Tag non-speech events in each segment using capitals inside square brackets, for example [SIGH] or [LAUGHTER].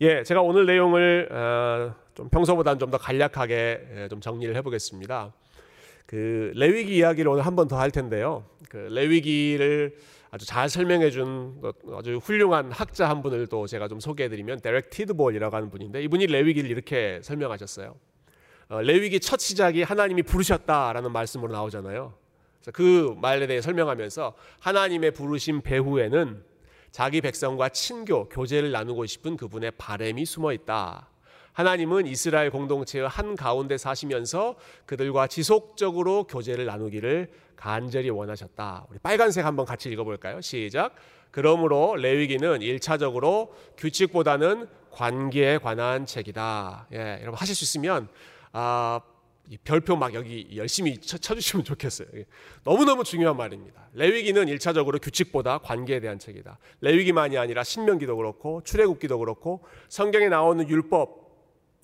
예, 제가 오늘 내용을 어, 좀 평소보다는 좀 더 간략하게 예, 좀 정리를 해보겠습니다. 그 레위기 이야기를 오늘 한 번 더 할 텐데요. 그 레위기를 아주 잘 설명해준 아주 훌륭한 학자 한 분을 또 제가 좀 소개해드리면 데렉 티드볼이라고 하는 분인데 이분이 레위기를 이렇게 설명하셨어요. 어, 레위기 첫 시작이 하나님이 부르셨다라는 말씀으로 나오잖아요. 그 말에 대해 설명하면서 하나님의 부르심 배후에는 자기 백성과 친교, 교제를 나누고 싶은 그분의 바램이 숨어 있다. 하나님은 이스라엘 공동체의 한 가운데 사시면서 그들과 지속적으로 교제를 나누기를 간절히 원하셨다. 우리 빨간색 한번 같이 읽어볼까요? 시작. 그러므로 레위기는 1차적으로 규칙보다는 관계에 관한 책이다. 예, 여러분 하실 수 있으면 아, 별표 막 여기 열심히 쳐주시면 좋겠어요. 너무너무 중요한 말입니다. 레위기는 1차적으로 규칙보다 관계에 대한 책이다. 레위기만이 아니라 신명기도 그렇고 출애굽기도 그렇고 성경에 나오는 율법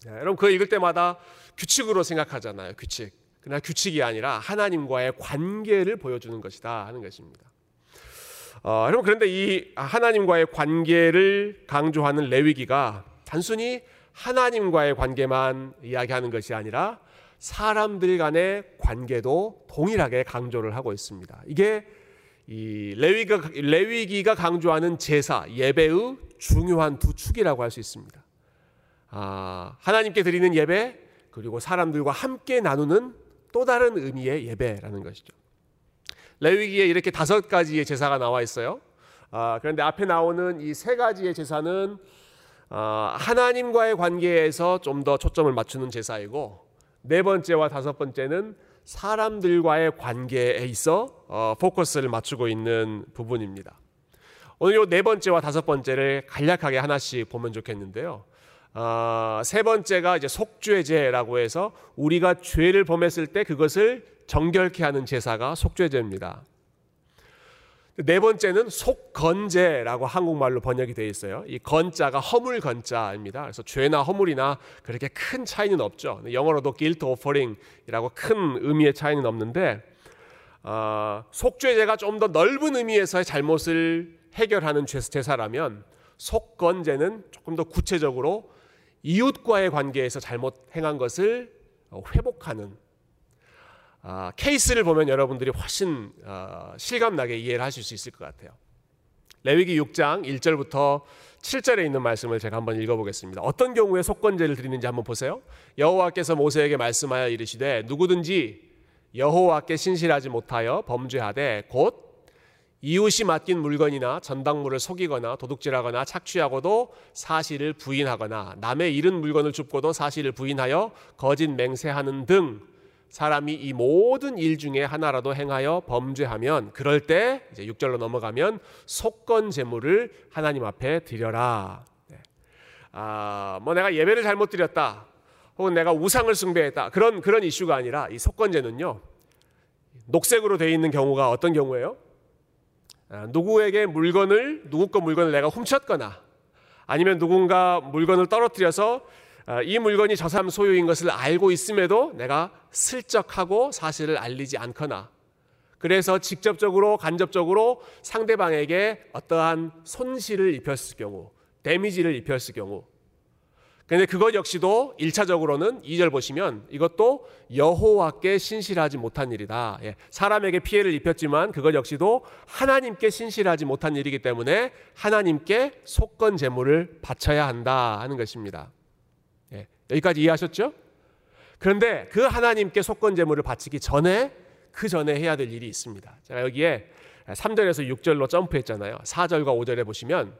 여러분 그거 읽을 때마다 규칙으로 생각하잖아요. 규칙. 그러나 규칙이 아니라 하나님과의 관계를 보여주는 것이다 하는 것입니다. 어, 여러분 그런데 이 하나님과의 관계를 강조하는 레위기가 단순히 하나님과의 관계만 이야기하는 것이 아니라 사람들 간의 관계도 동일하게 강조를 하고 있습니다. 이게 이 레위가 레위기가 강조하는 제사 예배의 중요한 두 축이라고 할 수 있습니다. 아, 하나님께 드리는 예배 그리고 사람들과 함께 나누는 또 다른 의미의 예배라는 것이죠. 레위기에 이렇게 다섯 가지의 제사가 나와 있어요. 아, 그런데 앞에 나오는 이 세 가지의 제사는 아, 하나님과의 관계에서 좀 더 초점을 맞추는 제사이고 네 번째와 다섯 번째는 사람들과의 관계에 있어 어, 포커스를 맞추고 있는 부분입니다. 오늘 이 네 번째와 다섯 번째를 간략하게 하나씩 보면 좋겠는데요. 어, 세 번째가 이제 속죄제라고 해서 우리가 죄를 범했을 때 그것을 정결케 하는 제사가 속죄제입니다. 네 번째는 속건제라고 한국말로 번역이 되어 있어요. 이 건자가 허물 건자입니다. 그래서 죄나 허물이나 그렇게 큰 차이는 없죠. 영어로도 guilt offering이라고 큰 의미의 차이는 없는데 어, 속죄제가 좀 더 넓은 의미에서의 잘못을 해결하는 제사라면 속건제는 조금 더 구체적으로 이웃과의 관계에서 잘못 행한 것을 회복하는 아, 케이스를 보면 여러분들이 훨씬 어, 실감나게 이해를 하실 수 있을 것 같아요. 레위기 6장 1절부터 7절에 있는 말씀을 제가 한번 읽어보겠습니다. 어떤 경우에 속건제를 드리는지 한번 보세요. 여호와께서 모세에게 말씀하여 이르시되 누구든지 여호와께 신실하지 못하여 범죄하되 곧 이웃이 맡긴 물건이나 전당물을 속이거나 도둑질하거나 착취하고도 사실을 부인하거나 남의 잃은 물건을 줍고도 사실을 부인하여 거짓 맹세하는 등 사람이 이 모든 일 중에 하나라도 행하여 범죄하면 그럴 때 이제 6절로 넘어가면 속건 제물을 하나님 앞에 드려라. 네. 아, 뭐 내가 예배를 잘못 드렸다. 혹은 내가 우상을 숭배했다. 그런 그런 이슈가 아니라 이 속건제는요. 녹색으로 되어 있는 경우가 어떤 경우예요? 아, 누구에게 물건을 누구 거 물건을 내가 훔쳤거나 아니면 누군가 물건을 떨어뜨려서 아, 이 물건이 저 사람 소유인 것을 알고 있음에도 내가 슬쩍하고 사실을 알리지 않거나 그래서 직접적으로 간접적으로 상대방에게 어떠한 손실을 입혔을 경우 데미지를 입혔을 경우 근데 그것 역시도 1차적으로는 2절 보시면 이것도 여호와께 신실하지 못한 일이다. 예, 사람에게 피해를 입혔지만 그것 역시도 하나님께 신실하지 못한 일이기 때문에 하나님께 속건 제물을 바쳐야 한다 하는 것입니다. 여기까지 이해하셨죠? 그런데 그 하나님께 속건 제물을 바치기 전에 그 전에 해야 될 일이 있습니다. 제가 여기에 3절에서 6절로 점프했잖아요. 4절과 5절에 보시면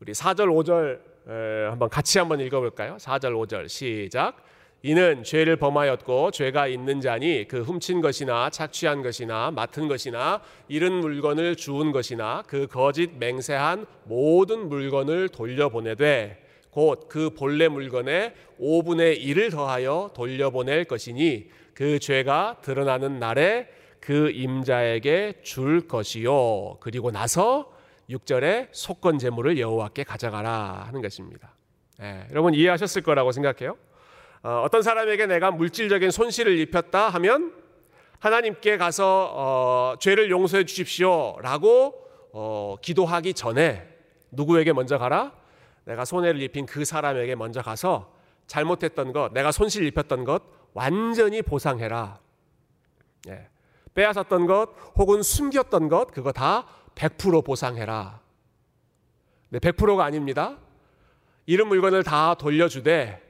우리 4절 5절 한번 같이 한번 읽어 볼까요? 4절 5절 시작. 이는 죄를 범하였고 죄가 있는 자니 그 훔친 것이나 착취한 것이나 맡은 것이나 잃은 물건을 주운 것이나 그 거짓 맹세한 모든 물건을 돌려보내되 곧 그 본래 물건의 5분의 1을 더하여 돌려보낼 것이니 그 죄가 드러나는 날에 그 임자에게 줄 것이요. 그리고 나서 6절에 속건 제물을 여호와께 가져가라 하는 것입니다. 예, 여러분 이해하셨을 거라고 생각해요. 어, 떤 사람에게 내가 물질적인 손실을 입혔다 하면 하나님께 가서 어, 죄를 용서해 주십시오라고 어, 기도하기 전에 누구에게 먼저 가라? 내가 손해를 입힌 그 사람에게 먼저 가서 잘못했던 것, 내가 손실 입혔던 것 완전히 보상해라. 예. 빼앗았던 것 혹은 숨겼던 것 그거 다 100% 보상해라. 네, 100%가 아닙니다. 이런 물건을 다 돌려주되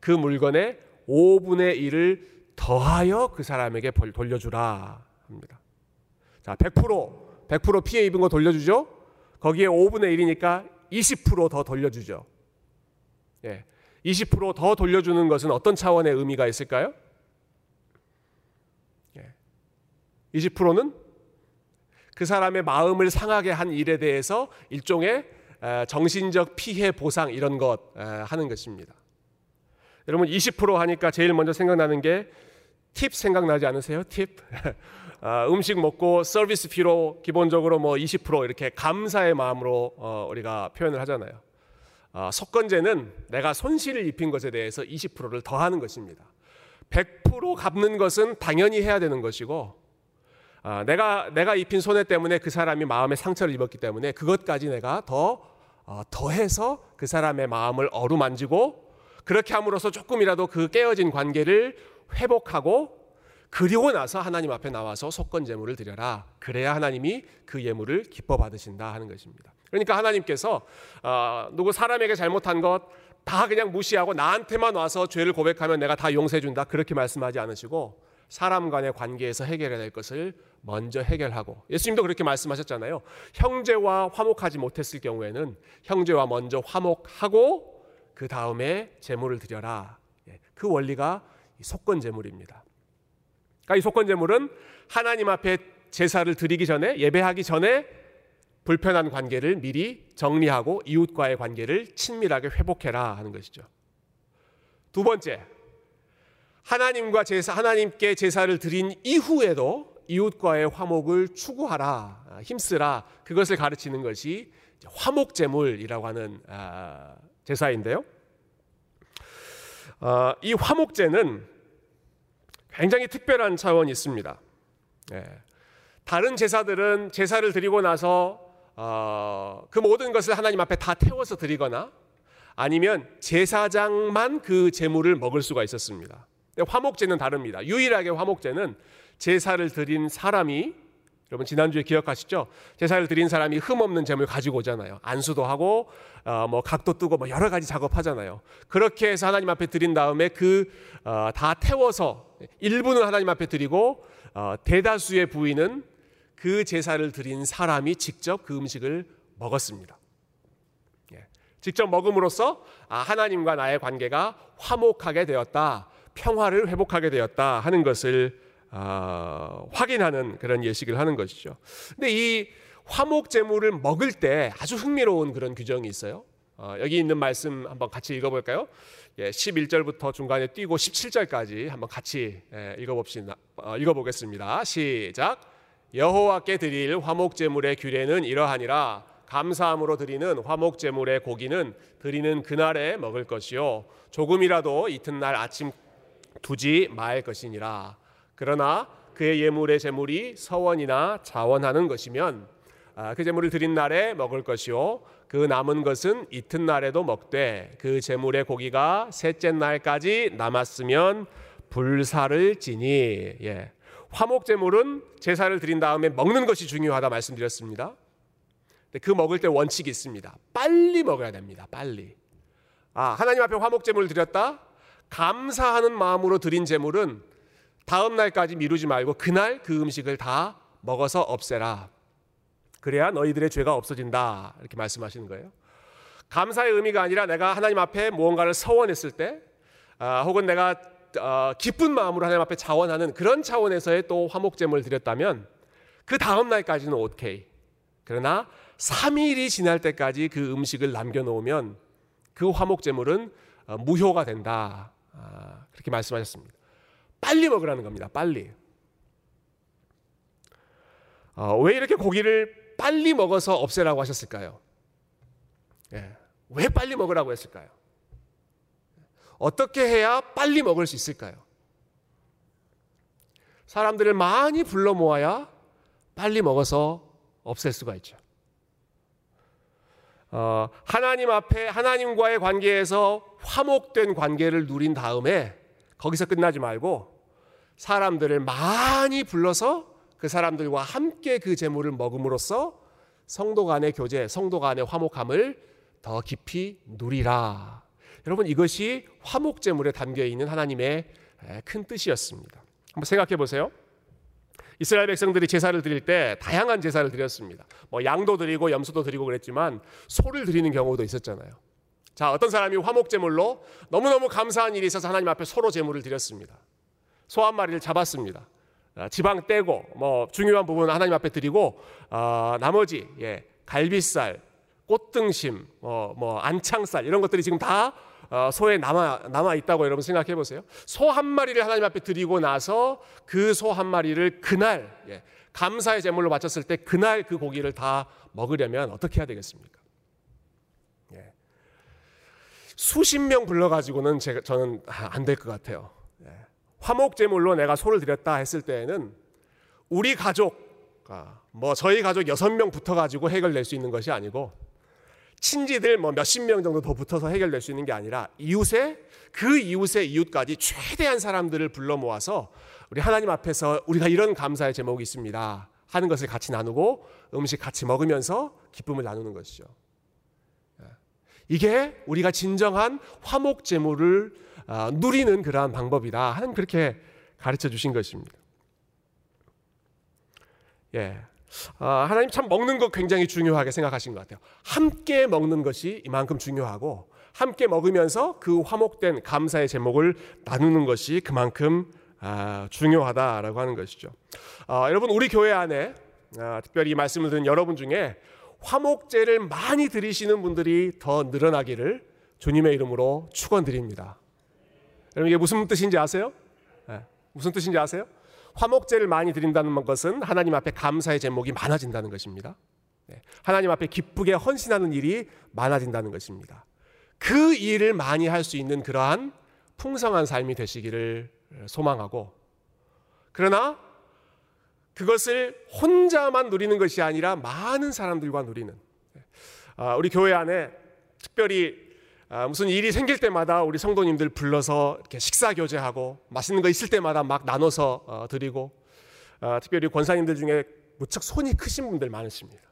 그 물건의 5분의 1을 더하여 그 사람에게 돌려주라 합니다. 자, 100% 100% 피해 입은 거 돌려주죠. 거기에 5분의 1이니까 20%더 돌려주죠. 예. 20%더 돌려주는 것은 어떤 차원의 의미가 있을까요? 예. 20%는 그 사람의 마음을 상하게 한 일에 대해서 일종의 정신적 피해 보상 이런 것 하는 것입니다. 여러분 20% 하니까 제일 먼저 생각나는 게 팁 생각나지 않으세요? 팁. [LAUGHS] 아, 음식 먹고 서비스 피로 기본적으로 뭐 20% 이렇게 감사의 마음으로 어, 우리가 표현을 하잖아요. 아, 속건제는 내가 손실을 입힌 것에 대해서 20%를 더하는 것입니다. 100% 갚는 것은 당연히 해야 되는 것이고 아, 내가 내가 입힌 손해 때문에 그 사람이 마음에 상처를 입었기 때문에 그것까지 내가 더 어, 더해서 그 사람의 마음을 어루만지고 그렇게 함으로써 조금이라도 그 깨어진 관계를 회복하고 그리고 나서 하나님 앞에 나와서 속건 제물을 드려라. 그래야 하나님이 그 예물을 기뻐 받으신다 하는 것입니다. 그러니까 하나님께서 어, 누구 사람에게 잘못한 것 다 그냥 무시하고 나한테만 와서 죄를 고백하면 내가 다 용서해 준다. 그렇게 말씀하지 않으시고 사람 간의 관계에서 해결해야 될 것을 먼저 해결하고 예수님도 그렇게 말씀하셨잖아요. 형제와 화목하지 못했을 경우에는 형제와 먼저 화목하고 그 다음에 제물을 드려라. 예, 그 원리가 속건 제물입니다. 그러니까 이 속건 제물은 하나님 앞에 제사를 드리기 전에 예배하기 전에 불편한 관계를 미리 정리하고 이웃과의 관계를 친밀하게 회복해라 하는 것이죠. 두 번째, 하나님과 제사 하나님께 제사를 드린 이후에도 이웃과의 화목을 추구하라, 힘쓰라 그것을 가르치는 것이 화목 제물이라고 하는 아, 제사인데요. 어, 이 화목제는 굉장히 특별한 차원이 있습니다. 예. 다른 제사들은 제사를 드리고 나서 어, 그 모든 것을 하나님 앞에 다 태워서 드리거나 아니면 제사장만 그 제물을 먹을 수가 있었습니다. 화목제는 다릅니다. 유일하게 화목제는 제사를 드린 사람이 여러분 지난주에 기억하시죠? 제사를 드린 사람이 흠 없는 재물 가지고 오잖아요. 안수도 하고 어, 뭐 각도 뜨고 뭐 여러 가지 작업하잖아요. 그렇게 해서 하나님 앞에 드린 다음에 그다 어, 태워서 일부는 하나님 앞에 드리고 어, 대다수의 부위는 그 제사를 드린 사람이 직접 그 음식을 먹었습니다. 예. 직접 먹음으로써 아, 하나님과 나의 관계가 화목하게 되었다, 평화를 회복하게 되었다 하는 것을 어, 확인하는 그런 예식을 하는 것이죠. 근데 이 화목 제물을 먹을 때 아주 흥미로운 그런 규정이 있어요. 어, 여기 있는 말씀 한번 같이 읽어볼까요? 예, 11절부터 중간에 뛰고 17절까지 한번 같이 예, 읽어봅시다. 어, 읽어보겠습니다. 시작. 여호와께 드릴 화목 제물의 규례는 이러하니라. 감사함으로 드리는 화목 제물의 고기는 드리는 그날에 먹을 것이요 조금이라도 이튿날 아침 두지 말 것이니라. 그러나 그의 예물의 제물이 서원이나 자원하는 것이면 아, 그 제물을 드린 날에 먹을 것이요 그 남은 것은 이튿날에도 먹되 그 제물의 고기가 셋째 날까지 남았으면 불사를 지니 예. 화목 제물은 제사를 드린 다음에 먹는 것이 중요하다 말씀드렸습니다. 그 먹을 때 원칙이 있습니다. 빨리 먹어야 됩니다. 빨리. 아, 하나님 앞에 화목 제물을 드렸다. 감사하는 마음으로 드린 제물은 다음 날까지 미루지 말고 그날 그 음식을 다 먹어서 없애라. 그래야 너희들의 죄가 없어진다. 이렇게 말씀하시는 거예요. 감사의 의미가 아니라 내가 하나님 앞에 무언가를 서원했을 때, 아, 혹은 내가 어, 기쁜 마음으로 하나님 앞에 자원하는 그런 차원에서의 또 화목제물 드렸다면 그 다음 날까지는 오케이. 그러나 3일이 지날 때까지 그 음식을 남겨놓으면 그 화목제물은 어, 무효가 된다. 아, 그렇게 말씀하셨습니다. 빨리 먹으라는 겁니다. 빨리. 어, 왜 이렇게 고기를 빨리 먹어서 없애라고 하셨을까요? 예, 왜 빨리 먹으라고 했을까요? 어떻게 해야 빨리 먹을 수 있을까요? 사람들을 많이 불러 모아야 빨리 먹어서 없앨 수가 있죠. 어, 하나님 앞에 하나님과의 관계에서 화목된 관계를 누린 다음에 거기서 끝나지 말고 사람들을 많이 불러서 그 사람들과 함께 그 제물을 먹음으로써 성도 간의 교제, 성도 간의 화목함을 더 깊이 누리라. 여러분 이것이 화목 제물에 담겨 있는 하나님의 큰 뜻이었습니다. 한번 생각해 보세요. 이스라엘 백성들이 제사를 드릴 때 다양한 제사를 드렸습니다. 뭐 양도 드리고 염소도 드리고 그랬지만 소를 드리는 경우도 있었잖아요. 자, 어떤 사람이 화목 제물로 너무너무 감사한 일이 있어서 하나님 앞에 소로 제물을 드렸습니다. 소 한 마리를 잡았습니다. 아, 지방 떼고 뭐 중요한 부분 하나님 앞에 드리고 어, 나머지 예, 갈비살, 꽃등심, 뭐, 뭐 안창살 이런 것들이 지금 다 어, 소에 남아 남아 있다고 여러분 생각해 보세요. 소 한 마리를 하나님 앞에 드리고 나서 그 소 한 마리를 그날 예, 감사의 제물로 바쳤을 때 그날 그 고기를 다 먹으려면 어떻게 해야 되겠습니까? 예. 수십 명 불러가지고는 제가 저는 안 될 것 같아요. 예. 화목 제물로 내가 소를 드렸다 했을 때에는 우리 가족, 아, 뭐 저희 가족 여섯 명 붙어가지고 해결될 수 있는 것이 아니고 친지들 뭐 몇십 명 정도 더 붙어서 해결될 수 있는 게 아니라 이웃의 그 이웃의 이웃까지 최대한 사람들을 불러 모아서 우리 하나님 앞에서 우리가 이런 감사의 제목이 있습니다 하는 것을 같이 나누고 음식 같이 먹으면서 기쁨을 나누는 것이죠. 예. 이게 우리가 진정한 화목 제물을 아, 누리는 그러한 방법이다 하는 그렇게 가르쳐 주신 것입니다. 예. 아, 하나님 참 먹는 것 굉장히 중요하게 생각하신 것 같아요. 함께 먹는 것이 이만큼 중요하고 함께 먹으면서 그 화목된 감사의 제목을 나누는 것이 그만큼 아, 중요하다라고 하는 것이죠. 아, 여러분 우리 교회 안에 아, 특별히 이 말씀을 듣는 여러분 중에 화목제를 많이 드리시는 분들이 더 늘어나기를 주님의 이름으로 축원드립니다. 여러분 이게 무슨 뜻인지 아세요? 네, 무슨 뜻인지 아세요? 화목제를 많이 드린다는 것은 하나님 앞에 감사의 제목이 많아진다는 것입니다. 네, 하나님 앞에 기쁘게 헌신하는 일이 많아진다는 것입니다. 그 일을 많이 할 수 있는 그러한 풍성한 삶이 되시기를 소망하고 그러나 그것을 혼자만 누리는 것이 아니라 많은 사람들과 누리는 아, 우리 교회 안에 특별히 아, 무슨 일이 생길 때마다 우리 성도님들 불러서 이렇게 식사 교제하고 맛있는 거 있을 때마다 막 나눠서 어, 드리고 아, 특별히 권사님들 중에 무척 손이 크신 분들 많으십니다.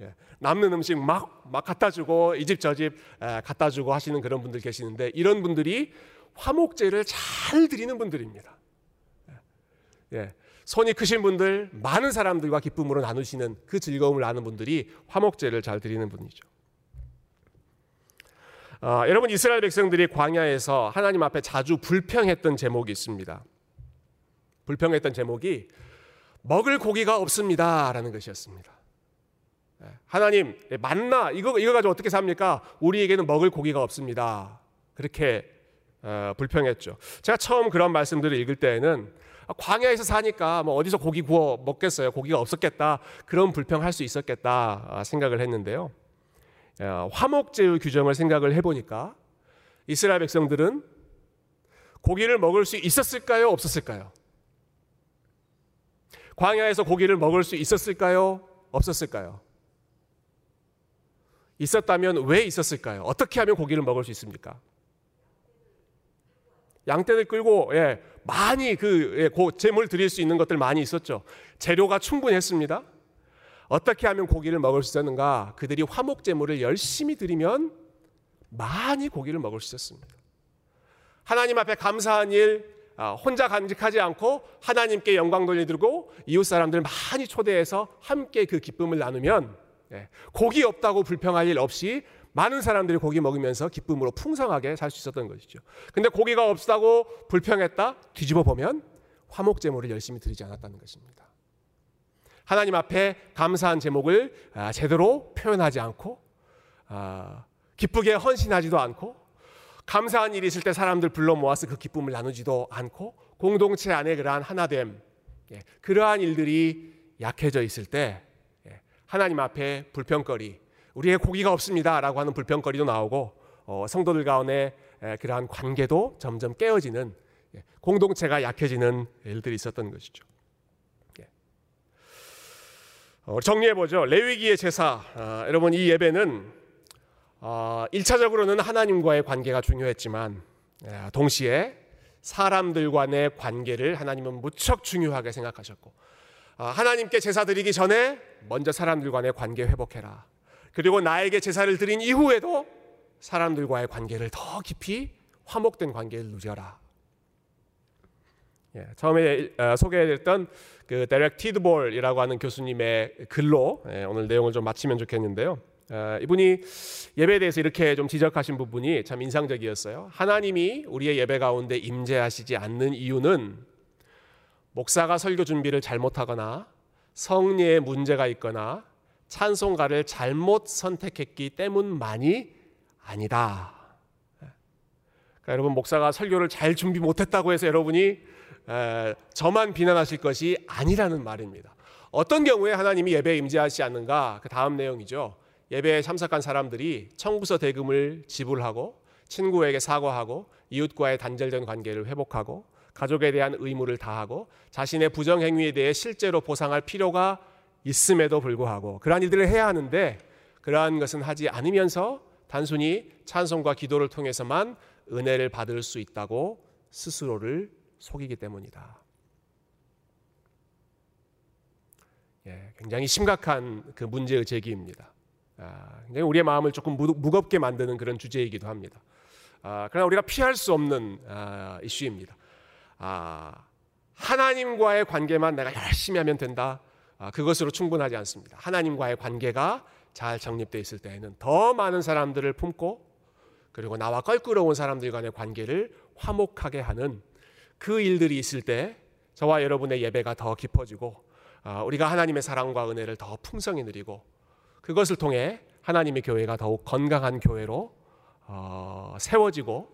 예, 남는 음식 막, 막 갖다 주고 이 집저집 갖다 주고 하시는 그런 분들 계시는데 이런 분들이 화목제를 잘 드리는 분들입니다. 예, 손이 크신 분들, 많은 사람들과 기쁨으로 나누시는 그 즐거움을 아는 분들이 화목제를 잘 드리는 분이죠. 어, 여러분 이스라엘 백성들이 광야에서 하나님 앞에 자주 불평했던 제목이 있습니다. 불평했던 제목이 먹을 고기가 없습니다라는 것이었습니다. 예, 하나님 만나 이거 이거 가지고 어떻게 삽니까? 우리에게는 먹을 고기가 없습니다. 그렇게 어, 불평했죠. 제가 처음 그런 말씀들을 읽을 때에는 광야에서 사니까 뭐 어디서 고기 구워 먹겠어요. 고기가 없었겠다. 그런 불평할 수 있었겠다 아, 생각을 했는데요. 어, 화목제의 규정을 생각을 해보니까 이스라엘 백성들은 고기를 먹을 수 있었을까요? 없었을까요? 광야에서 고기를 먹을 수 있었을까요? 없었을까요? 있었다면 왜 있었을까요? 어떻게 하면 고기를 먹을 수 있습니까? 양떼를 끌고 예, 많이 그 예, 재물 드릴 수 있는 것들 많이 있었죠. 재료가 충분했습니다. 어떻게 하면 고기를 먹을 수 있었는가? 그들이 화목 제물을 열심히 드리면 많이 고기를 먹을 수 있었습니다. 하나님 앞에 감사한 일 아, 혼자 간직하지 않고 하나님께 영광 돌려드리고 이웃 사람들 많이 초대해서 함께 그 기쁨을 나누면 예, 고기 없다고 불평할 일 없이 많은 사람들이 고기 먹으면서 기쁨으로 풍성하게 살 수 있었던 것이죠. 근데 고기가 없다고 불평했다 뒤집어 보면 화목 제물을 열심히 드리지 않았다는 것입니다. 하나님 앞에 감사한 제목을 아, 제대로 표현하지 않고 아, 기쁘게 헌신하지도 않고 감사한 일이 있을 때 사람들 불러 모아서 그 기쁨을 나누지도 않고 공동체 안에 그러한 하나됨 예, 그러한 일들이 약해져 있을 때 예, 하나님 앞에 불평거리 우리의 고기가 없습니다라고 하는 불평거리도 나오고 어, 성도들 가운데 그러한 관계도 점점 깨어지는 예, 공동체가 약해지는 일들이 있었던 것이죠. 어, 정리해 보죠. 레위기의 제사. 아, 여러분 이 예배는 어, 1차적으로는 하나님과의 관계가 중요했지만 예, 동시에 사람들 간의 관계를 하나님은 무척 중요하게 생각하셨고 어, 하나님께 제사 드리기 전에 먼저 사람들 간의 관계 회복해라. 그리고 나에게 제사를 드린 이후에도 사람들과의 관계를 더 깊이 화목된 관계를 누려라. 예, 처음에 어, 소개했던 그 데렉 티드볼이라고 하는 교수님의 글로 예, 오늘 내용을 좀 마치면 좋겠는데요. 어, 이분이 예배에 대해서 이렇게 좀 지적하신 부분이 참 인상적이었어요. 하나님이 우리의 예배 가운데 임재하시지 않는 이유는 목사가 설교 준비를 잘못하거나 성례에 문제가 있거나 찬송가를 잘못 선택했기 때문만이 아니다. 그러니까 여러분 목사가 설교를 잘 준비 못했다고 해서 여러분이 에, 저만 비난하실 것이 아니라는 말입니다. 어떤 경우에 하나님이 예배에 임재하지 않는가? 그 다음 내용이죠. 예배에 참석한 사람들이 청구서 대금을 지불하고 친구에게 사과하고 이웃과의 단절된 관계를 회복하고 가족에 대한 의무를 다하고 자신의 부정 행위에 대해 실제로 보상할 필요가 있음에도 불구하고 그러한 일들을 해야 하는데 그러한 것은 하지 않으면서 단순히 찬송과 기도를 통해서만 은혜를 받을 수 있다고 스스로를 속이기 때문이다. 예, 굉장히 심각한 그 문제의 제기입니다. 아, 굉장히 우리의 마음을 조금 무겁게 만드는 그런 주제이기도 합니다. 아, 그러나 우리가 피할 수 없는 아, 이슈입니다. 아, 하나님과의 관계만 내가 열심히 하면 된다. 아, 그것으로 충분하지 않습니다. 하나님과의 관계가 잘 정립되어 있을 때에는 더 많은 사람들을 품고 그리고 나와 껄끄러운 사람들 간의 관계를 화목하게 하는 그 일들이 있을 때 저와 여러분의 예배가 더 깊어지고 아, 우리가 하나님의 사랑과 은혜를 더 풍성히 누리고 그것을 통해 하나님의 교회가 더욱 건강한 교회로 어, 세워지고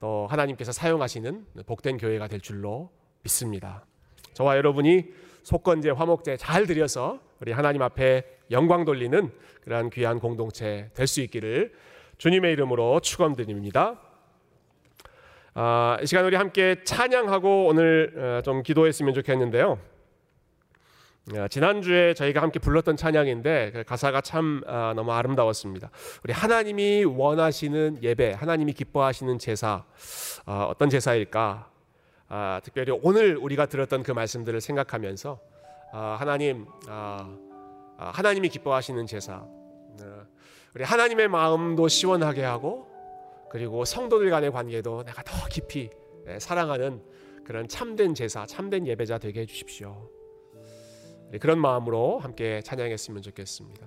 또 하나님께서 사용하시는 복된 교회가 될 줄로 믿습니다. 저와 여러분이 속건제, 화목제 잘 드려서 우리 하나님 앞에 영광 돌리는 그러한 귀한 공동체 될 수 있기를 주님의 이름으로 축원드립니다. 아, 이 시간 우리 함께 찬양하고 오늘 어, 좀 기도했으면 좋겠는데요. 어, 지난주에 저희가 함께 불렀던 찬양인데 그 가사가 참 아, 너무 아름다웠습니다. 우리 하나님이 원하시는 예배, 하나님이 기뻐하시는 제사 어, 어떤 제사일까? 아, 특별히 오늘 우리가 들었던 그 말씀들을 생각하면서 하나님 하나님이 기뻐하시는 제사 우리 하나님의 마음도 시원하게 하고 그리고 성도들 간의 관계도 내가 더 깊이 네, 사랑하는 그런 참된 제사, 참된 예배자 되게 해주십시오. 그런 마음으로 함께 찬양했으면 좋겠습니다.